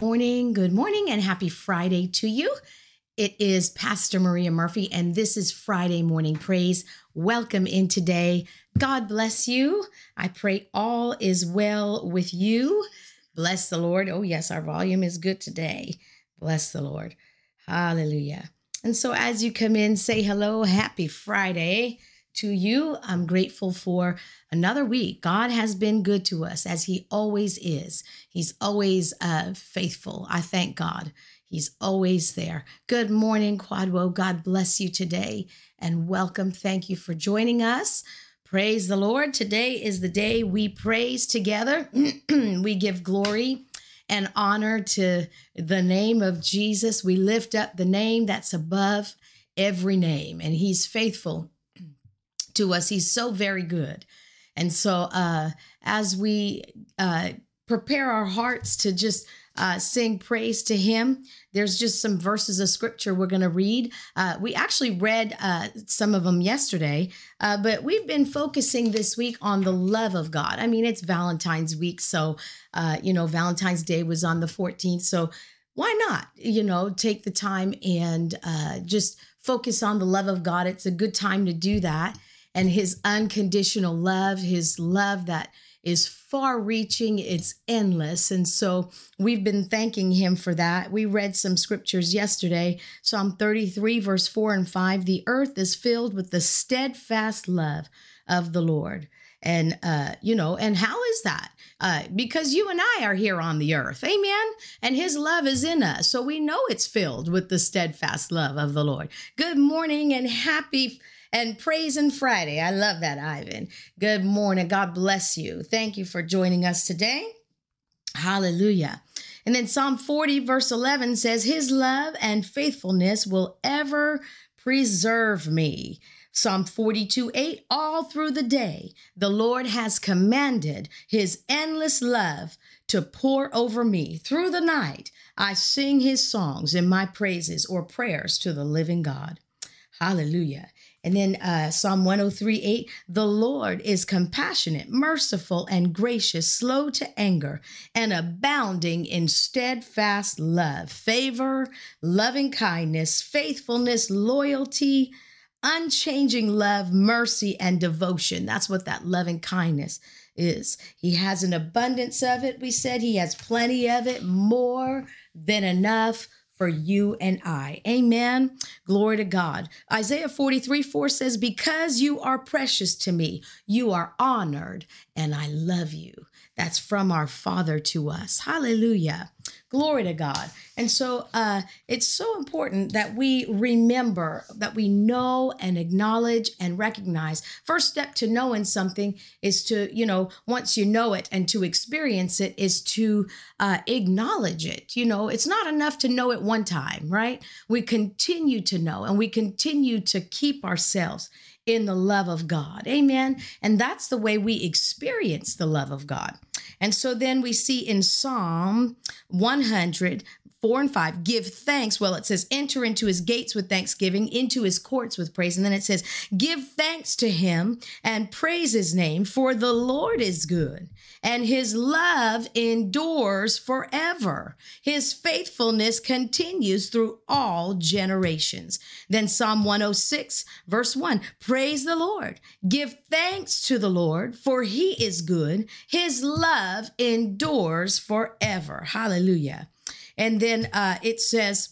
Morning, good morning, and happy Friday to you. It is Pastor Maria Murphy, and this is Friday Morning Praise. Welcome in today. God bless you. I pray all is well with you. Bless the Lord. Oh, yes, our volume is good today. Bless the Lord. Hallelujah. And so, as you come in, say hello. Happy Friday to you. I'm grateful for another week. God has been good to us as He always is. He's always uh, faithful. I thank God. He's always there. Good morning, Quadwo. God bless you today and welcome. Thank you for joining us. Praise the Lord. Today is the day we praise together. we give glory and honor to the name of Jesus. We lift up the name that's above every name, and He's faithful to us. He's so very good. And so, uh, as we uh, prepare our hearts to just uh, sing praise to Him, there's just some verses of scripture we're going to read. Uh, we actually read uh, some of them yesterday, uh, but we've been focusing this week on the love of God. I mean, it's Valentine's week. So, uh, you know, Valentine's Day was on the 14th. So, why not, you know, take the time and uh, just focus on the love of God? It's a good time to do that and his unconditional love, his love that is far reaching, it's endless. And so we've been thanking him for that. We read some scriptures yesterday Psalm 33, verse 4 and 5. The earth is filled with the steadfast love of the Lord. And, uh, you know, and how is that? Uh, because you and I are here on the earth. Amen. And his love is in us. So we know it's filled with the steadfast love of the Lord. Good morning and happy and Praising Friday. I love that, Ivan. Good morning. God bless you. Thank you for joining us today. Hallelujah. And then Psalm 40, verse 11 says, His love and faithfulness will ever preserve me. Psalm 42, 8, all through the day, the Lord has commanded his endless love to pour over me. Through the night, I sing his songs in my praises or prayers to the living God. Hallelujah. And then uh, Psalm 103 8 The Lord is compassionate, merciful, and gracious, slow to anger, and abounding in steadfast love, favor, loving kindness, faithfulness, loyalty, unchanging love, mercy, and devotion. That's what that loving kindness is. He has an abundance of it. We said he has plenty of it, more than enough for you and I. Amen. Glory to God. Isaiah 43 4 says, Because you are precious to me, you are honored, and I love you. That's from our Father to us. Hallelujah. Glory to God. And so uh, it's so important that we remember, that we know and acknowledge and recognize. First step to knowing something is to, you know, once you know it and to experience it is to uh, acknowledge it. You know, it's not enough to know it one time, right? We continue to know and we continue to keep ourselves in the love of God. Amen. And that's the way we experience the love of God. And so then we see in Psalm 100, 4 and 5 give thanks. Well it says enter into his gates with thanksgiving into his courts with praise. And then it says give thanks to him and praise his name for the lord is good and his love endures forever. His faithfulness continues through all generations. Then psalm 106 verse 1 praise the lord. Give thanks to the lord for he is good. His love endures forever. Hallelujah and then uh, it says,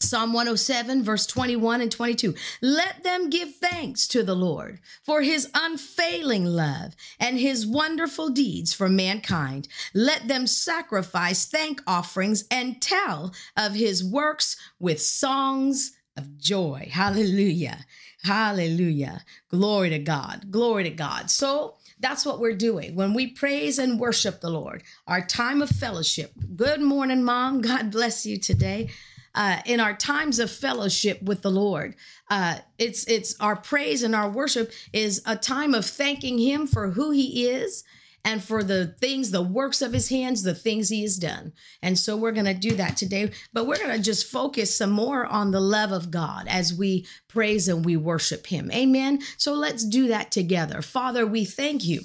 Psalm 107, verse 21 and 22. Let them give thanks to the Lord for his unfailing love and his wonderful deeds for mankind. Let them sacrifice thank offerings and tell of his works with songs of joy. Hallelujah. Hallelujah. Glory to God. Glory to God. So, that's what we're doing when we praise and worship the Lord. Our time of fellowship. Good morning, Mom. God bless you today. Uh, in our times of fellowship with the Lord, uh, it's it's our praise and our worship is a time of thanking Him for who He is and for the things, the works of his hands, the things he has done. And so we're going to do that today, but we're going to just focus some more on the love of God as we praise and we worship him. Amen. So let's do that together. Father, we thank you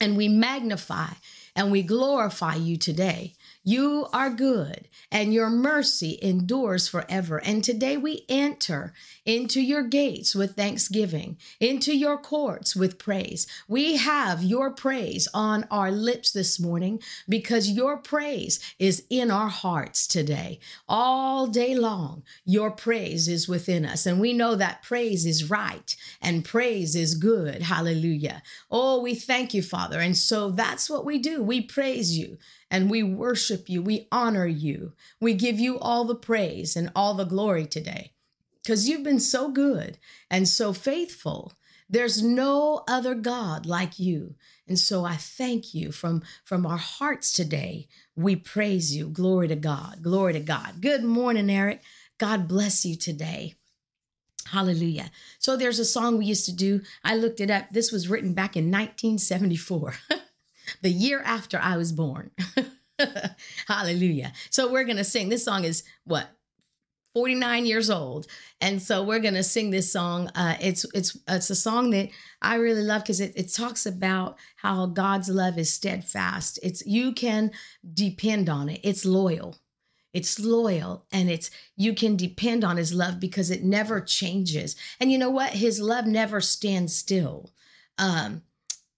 and we magnify and we glorify you today. You are good, and your mercy endures forever. And today we enter into your gates with thanksgiving, into your courts with praise. We have your praise on our lips this morning because your praise is in our hearts today. All day long, your praise is within us. And we know that praise is right and praise is good. Hallelujah. Oh, we thank you, Father. And so that's what we do. We praise you and we worship you. We honor you. We give you all the praise and all the glory today because you've been so good and so faithful. There's no other God like you. And so I thank you from, from our hearts today. We praise you. Glory to God. Glory to God. Good morning, Eric. God bless you today. Hallelujah. So there's a song we used to do. I looked it up. This was written back in 1974, the year after I was born. Hallelujah. So we're going to sing. This song is what? 49 years old and so we're going to sing this song uh, it's it's it's a song that i really love because it, it talks about how god's love is steadfast it's you can depend on it it's loyal it's loyal and it's you can depend on his love because it never changes and you know what his love never stands still um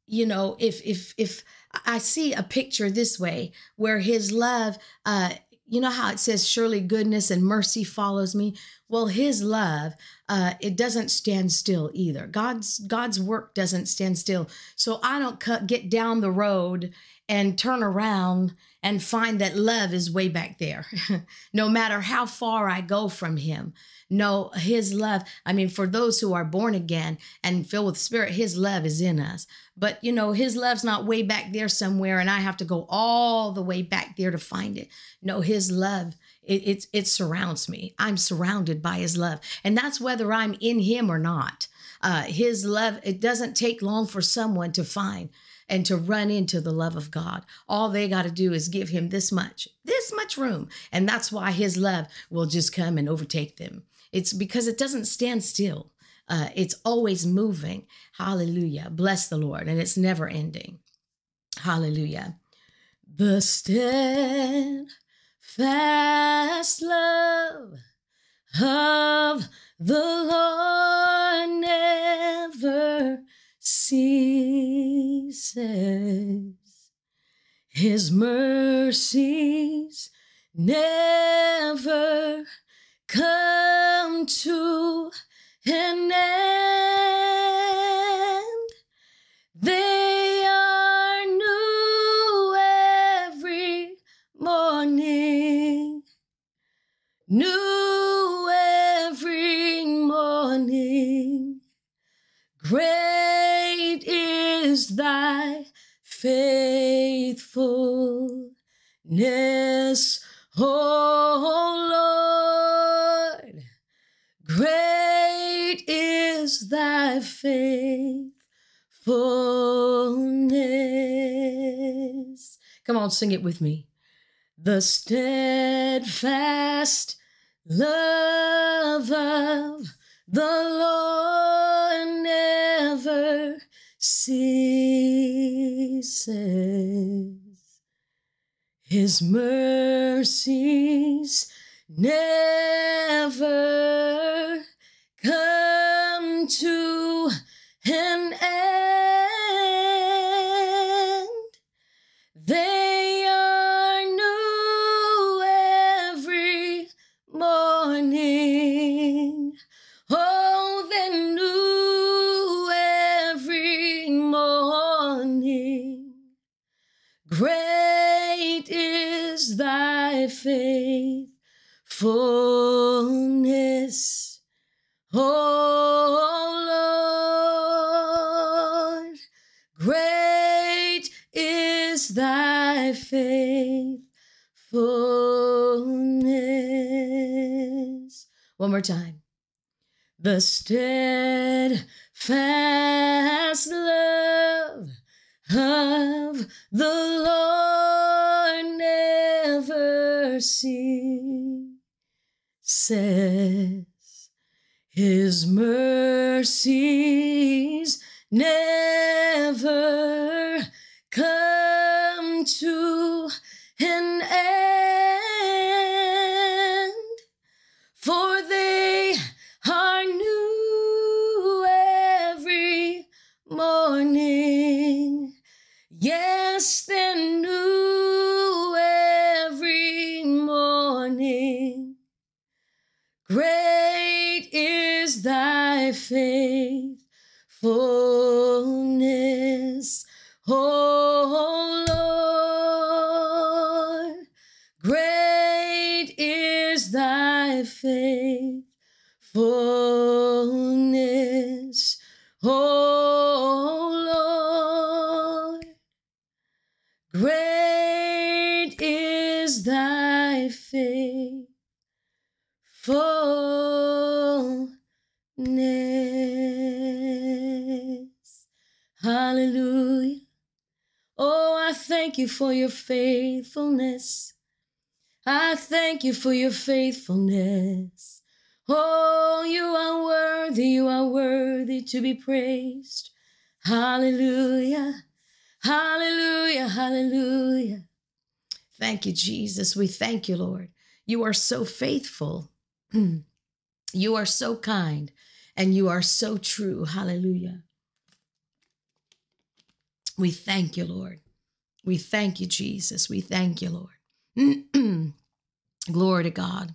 you know if if if i see a picture this way where his love uh you know how it says surely goodness and mercy follows me? Well his love uh it doesn't stand still either. God's god's work doesn't stand still. So i don't cut, get down the road and turn around and find that love is way back there no matter how far i go from him no, his love, I mean, for those who are born again and filled with spirit, his love is in us. But, you know, his love's not way back there somewhere and I have to go all the way back there to find it. No, his love, it, it, it surrounds me. I'm surrounded by his love. And that's whether I'm in him or not. Uh, his love, it doesn't take long for someone to find and to run into the love of God. All they got to do is give him this much, this much room. And that's why his love will just come and overtake them. It's because it doesn't stand still. Uh, it's always moving. Hallelujah. Bless the Lord. And it's never ending. Hallelujah. The steadfast love of the Lord never ceases. His mercies never come to an end. They are new every morning, new Great is thy faithfulness, O Lord. Great is thy faithfulness. Come on, sing it with me. The steadfast love of the Lord never ceases. His mercies never come to an more time. The steadfast love of the Lord never ceases. His mercies never come to Great is thy faithfulness. Hallelujah. Oh, I thank you for your faithfulness. I thank you for your faithfulness. Oh, you are worthy, you are worthy to be praised. Hallelujah. Hallelujah. Hallelujah. Thank you, Jesus. We thank you, Lord. You are so faithful. you are so kind and you are so true. Hallelujah. We thank you, Lord. We thank you, Jesus. We thank you, Lord. Glory to God.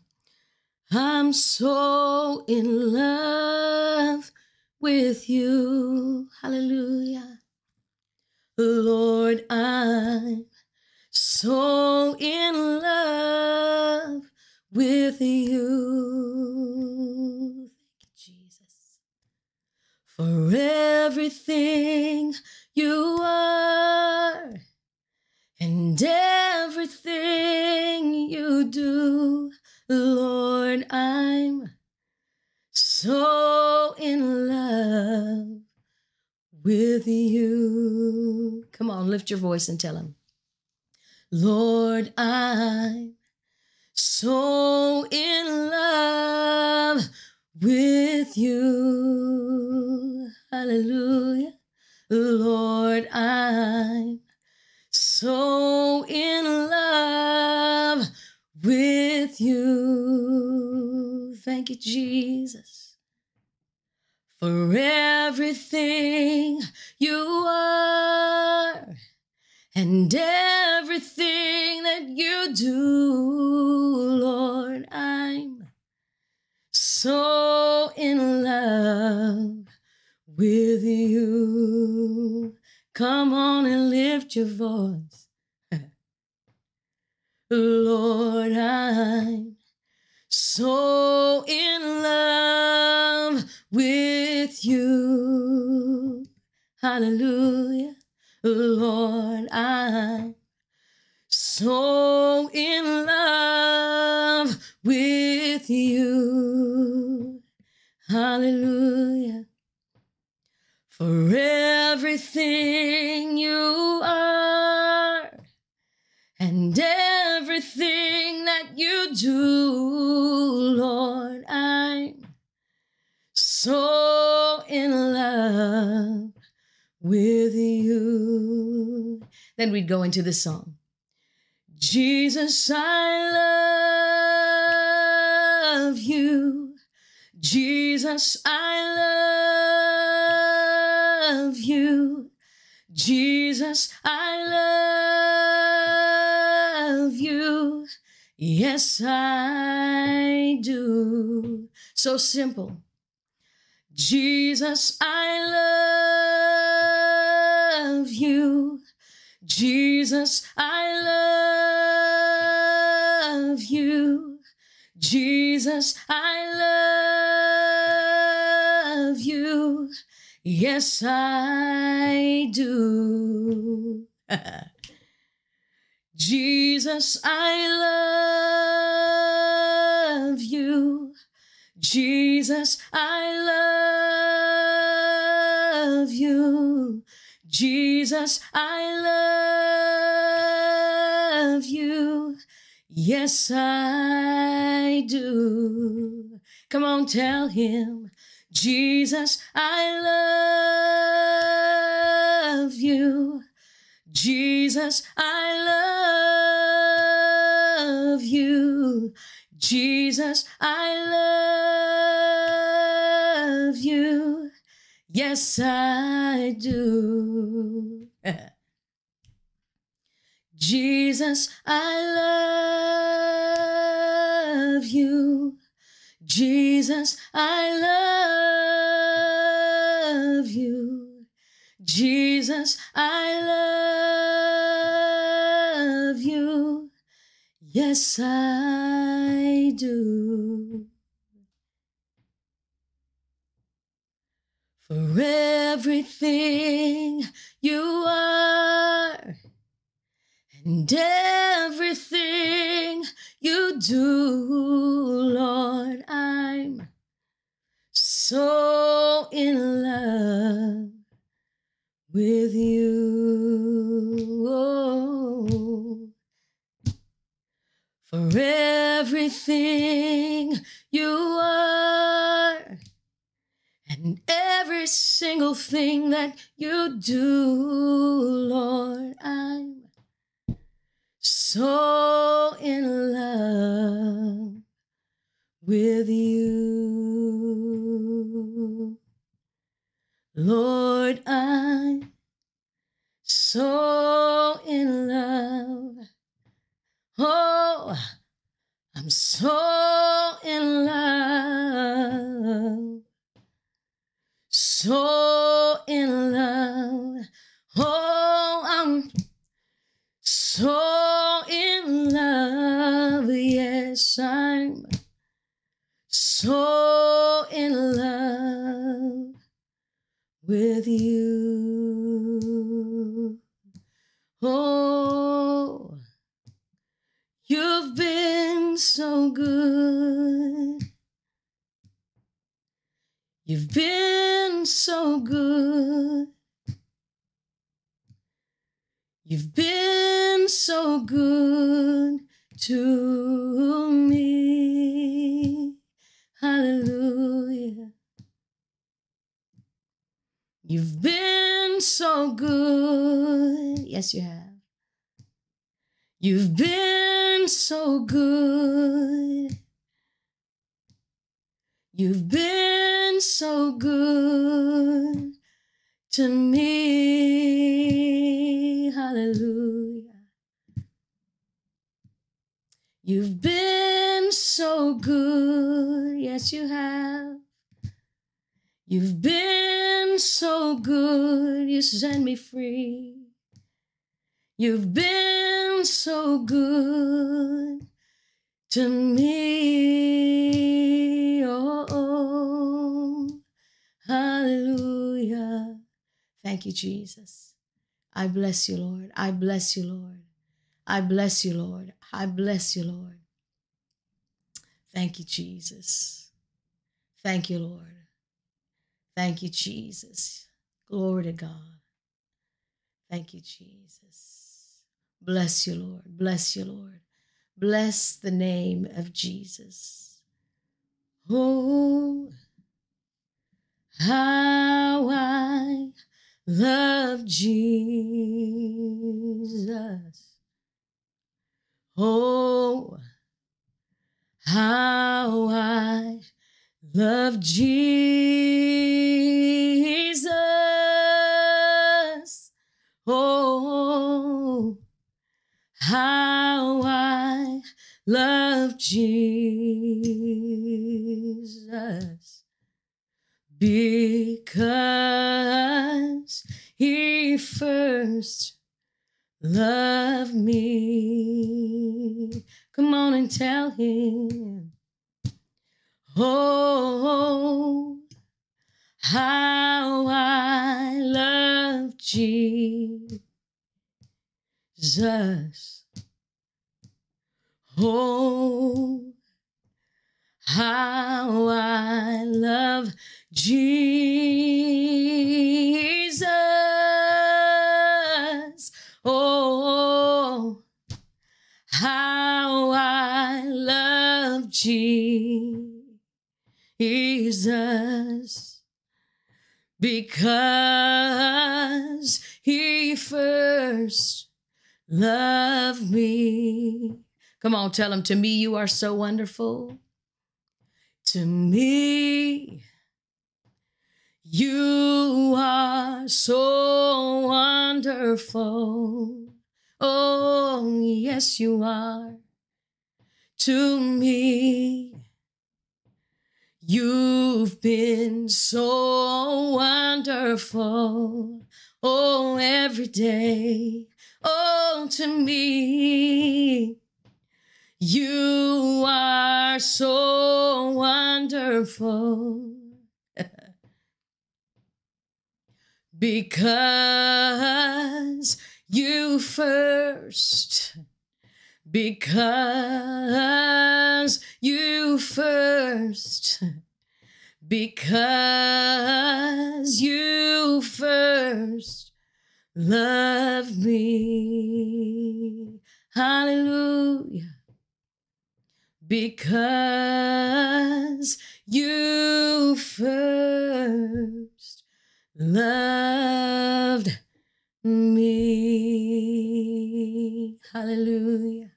I'm so in love with you. Hallelujah. Lord, I'm so in love with you. Thank you, Jesus. For everything you are and everything you do, Lord, I'm so in love with you. Come on, lift your voice and tell him. Lord, I'm so in love with you. Hallelujah. Lord, I'm so in love with you. Thank you, Jesus, for everything you are and everything that you do, Lord. I'm so in love with you. Come on and lift your voice. Lord, I'm so in love with you. Hallelujah. Lord, I'm so in love with you. Hallelujah. For everything you are and everything that you do, Lord, so in love with you. Then we'd go into the song. Jesus, I love you. Jesus, I love you. Jesus, I love you. Yes, I do. So simple. Jesus, I love you. Jesus, I love you. Jesus, I love you. Yes, I do. Jesus, I love you. Jesus, I love you. Jesus, I love you. Yes, I do. Come on, tell him. Jesus, I love you. Jesus, I love you. Jesus, I love you. Yes, I do. Jesus, I love you. Jesus, I love you. Jesus, I love Yes, I do. For everything you are and everything you do, Lord, I'm so in love with you. For everything you are and every single thing that you do, Lord, I'm so in love with you. Lord, I'm so in love. Oh, I'm so in love. So in love. Oh, I'm so in love. Yes, I'm so in love with you. Oh, you've been so good. You've been so good. You've been so good to me. Hallelujah. You've been so good. Yes, you have. You've been so good. You've been so good to me. Hallelujah. You've been so good. Yes, you have. You've been so good. You set me free. You've been so good to me. Oh, oh, hallelujah. Thank you, Jesus. I bless you, Lord. I bless you, Lord. I bless you, Lord. I bless you, Lord. Thank you, Jesus. Thank you, Lord. Thank you, Jesus. Glory to God. Thank you, Jesus. Bless you, Lord. Bless you, Lord. Bless the name of Jesus. Oh, how I love Jesus. Oh, how I love Jesus. How I love Jesus because he first loved me. Come on and tell him. Oh, how I love Jesus. Oh, how I love Jesus. Oh, how I love Jesus. Because he first loved me. Come on, tell him, to me, you are so wonderful. To me, you are so wonderful. Oh, yes, you are. To me, you've been so wonderful. oh, every day. Oh, to me, you are so wonderful. because you first, because you first, because you first love me. Hallelujah. Because you first loved me. Hallelujah.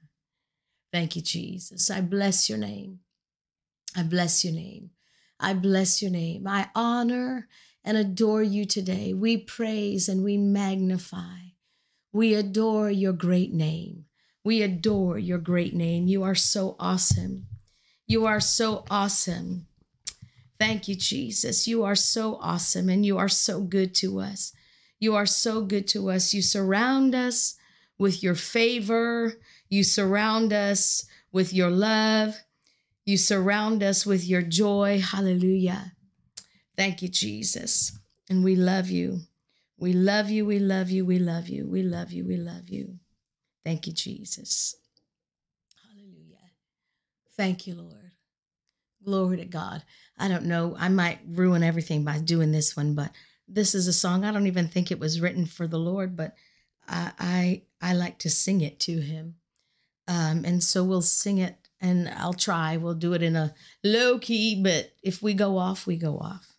Thank you, Jesus. I bless your name. I bless your name. I bless your name. I honor and adore you today. We praise and we magnify. We adore your great name. We adore your great name. You are so awesome. You are so awesome. Thank you, Jesus. You are so awesome and you are so good to us. You are so good to us. You surround us with your favor. You surround us with your love. You surround us with your joy. Hallelujah. Thank you, Jesus. And we love you. We love you. We love you. We love you. We love you. We love you. Thank you, Jesus. Hallelujah. Thank you, Lord. Glory to God. I don't know. I might ruin everything by doing this one, but this is a song. I don't even think it was written for the Lord, but I I, I like to sing it to Him, um, and so we'll sing it. And I'll try. We'll do it in a low key, but if we go off, we go off.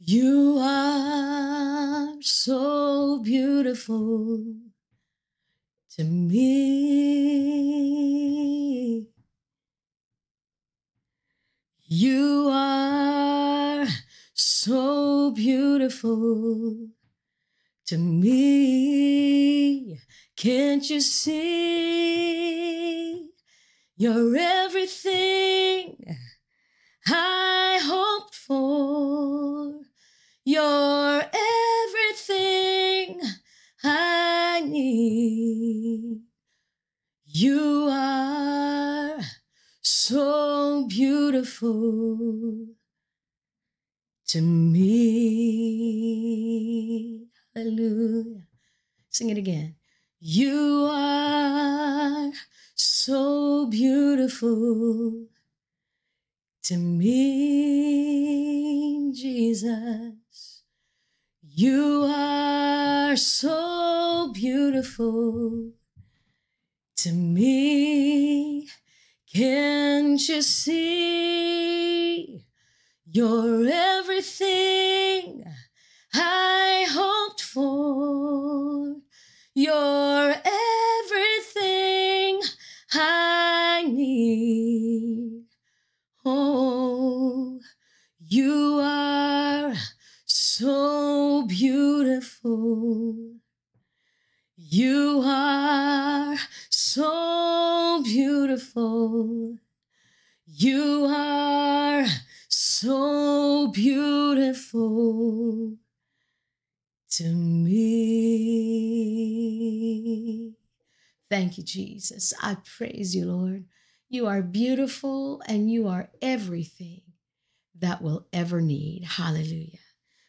You are so beautiful to me. You are so beautiful to me. Can't you see? You're everything I hoped for. You're everything I need. You are so beautiful to me. Hallelujah. Sing it again. You are so beautiful to me, Jesus. You are so beautiful to me. Can't you see? You're everything I hoped for. You're everything I need. Oh, you are so You are so beautiful. You are so beautiful to me. Thank you, Jesus. I praise you, Lord. You are beautiful and you are everything that we'll ever need. Hallelujah.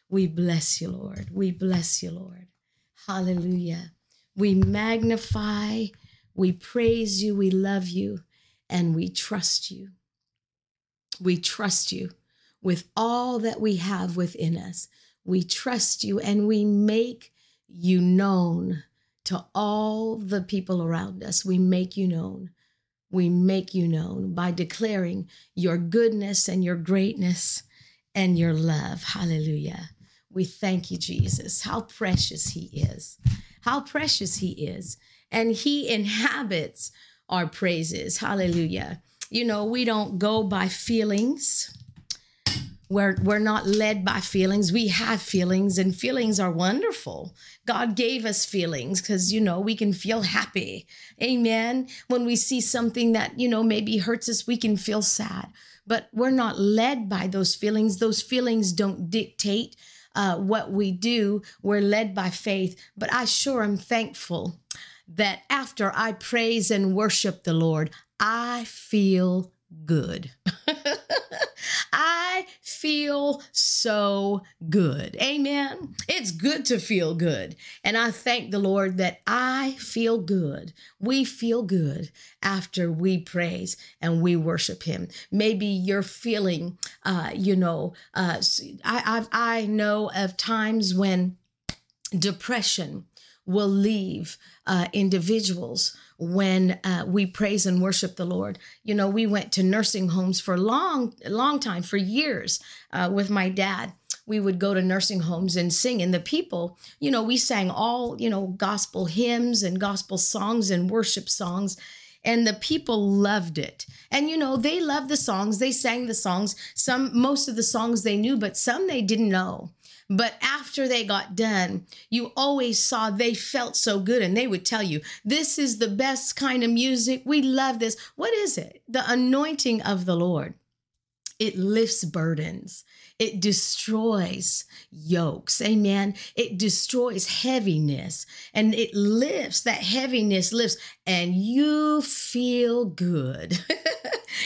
We bless you, Lord. We bless you, Lord. Hallelujah. We magnify, we praise you, we love you, and we trust you. We trust you with all that we have within us. We trust you and we make you known to all the people around us. We make you known. We make you known by declaring your goodness and your greatness and your love. Hallelujah. We thank you, Jesus. How precious He is. How precious He is. And He inhabits our praises. Hallelujah. You know, we don't go by feelings. We're, we're not led by feelings. We have feelings, and feelings are wonderful. God gave us feelings because, you know, we can feel happy. Amen. When we see something that, you know, maybe hurts us, we can feel sad. But we're not led by those feelings. Those feelings don't dictate uh, what we do. We're led by faith, but I sure am thankful that after I praise and worship the Lord, I feel good. Feel so good. Amen. It's good to feel good. And I thank the Lord that I feel good. We feel good after we praise and we worship Him. Maybe you're feeling, uh, you know, uh, I, I, I know of times when depression will leave uh, individuals when uh, we praise and worship the Lord. You know, we went to nursing homes for a long, long time, for years uh, with my dad. We would go to nursing homes and sing, and the people, you know, we sang all, you know, gospel hymns and gospel songs and worship songs and the people loved it. And you know, they loved the songs, they sang the songs. Some most of the songs they knew, but some they didn't know. But after they got done, you always saw they felt so good and they would tell you, This is the best kind of music. We love this. What is it? The anointing of the Lord. It lifts burdens. It destroys yokes. Amen. It destroys heaviness and it lifts, that heaviness lifts, and you feel good.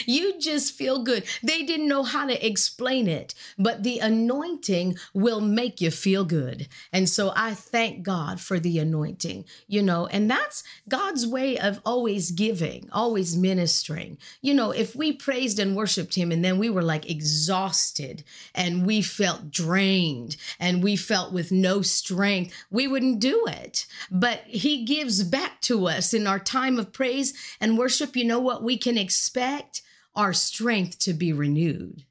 you just feel good. They didn't know how to explain it, but the anointing will make you feel good. And so I thank God for the anointing, you know, and that's God's way of always giving, always ministering. You know, if we praised and worshiped Him and then we were like exhausted and we felt drained and we felt with no strength, we wouldn't do it. But He gives back to us in our time of praise and worship. You know what we can expect? Our strength to be renewed.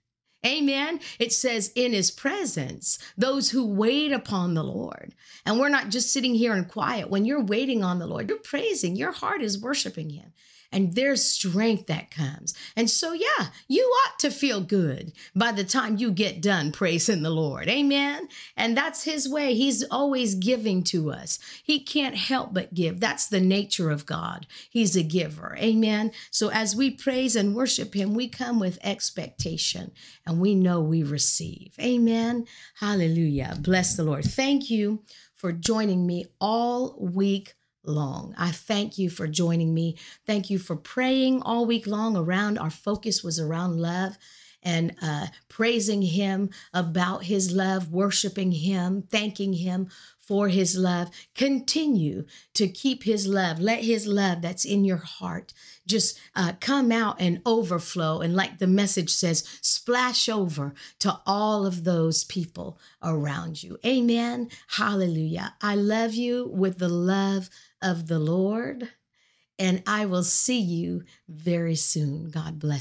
Amen. It says, in his presence, those who wait upon the Lord. And we're not just sitting here in quiet. When you're waiting on the Lord, you're praising, your heart is worshiping him and there's strength that comes. And so, yeah, you ought to feel good by the time you get done praising the Lord. Amen. And that's his way. He's always giving to us. He can't help but give. That's the nature of God. He's a giver. Amen. So, as we praise and worship him, we come with expectation and we know we receive. Amen. Hallelujah. Bless the Lord. Thank you for joining me all week long. I thank you for joining me. Thank you for praying all week long around. Our focus was around love and uh, praising Him about His love, worshiping Him, thanking Him for His love. Continue to keep His love. Let His love that's in your heart just uh, come out and overflow. And like the message says, splash over to all of those people around you. Amen. Hallelujah. I love you with the love of the Lord. And I will see you very soon. God bless.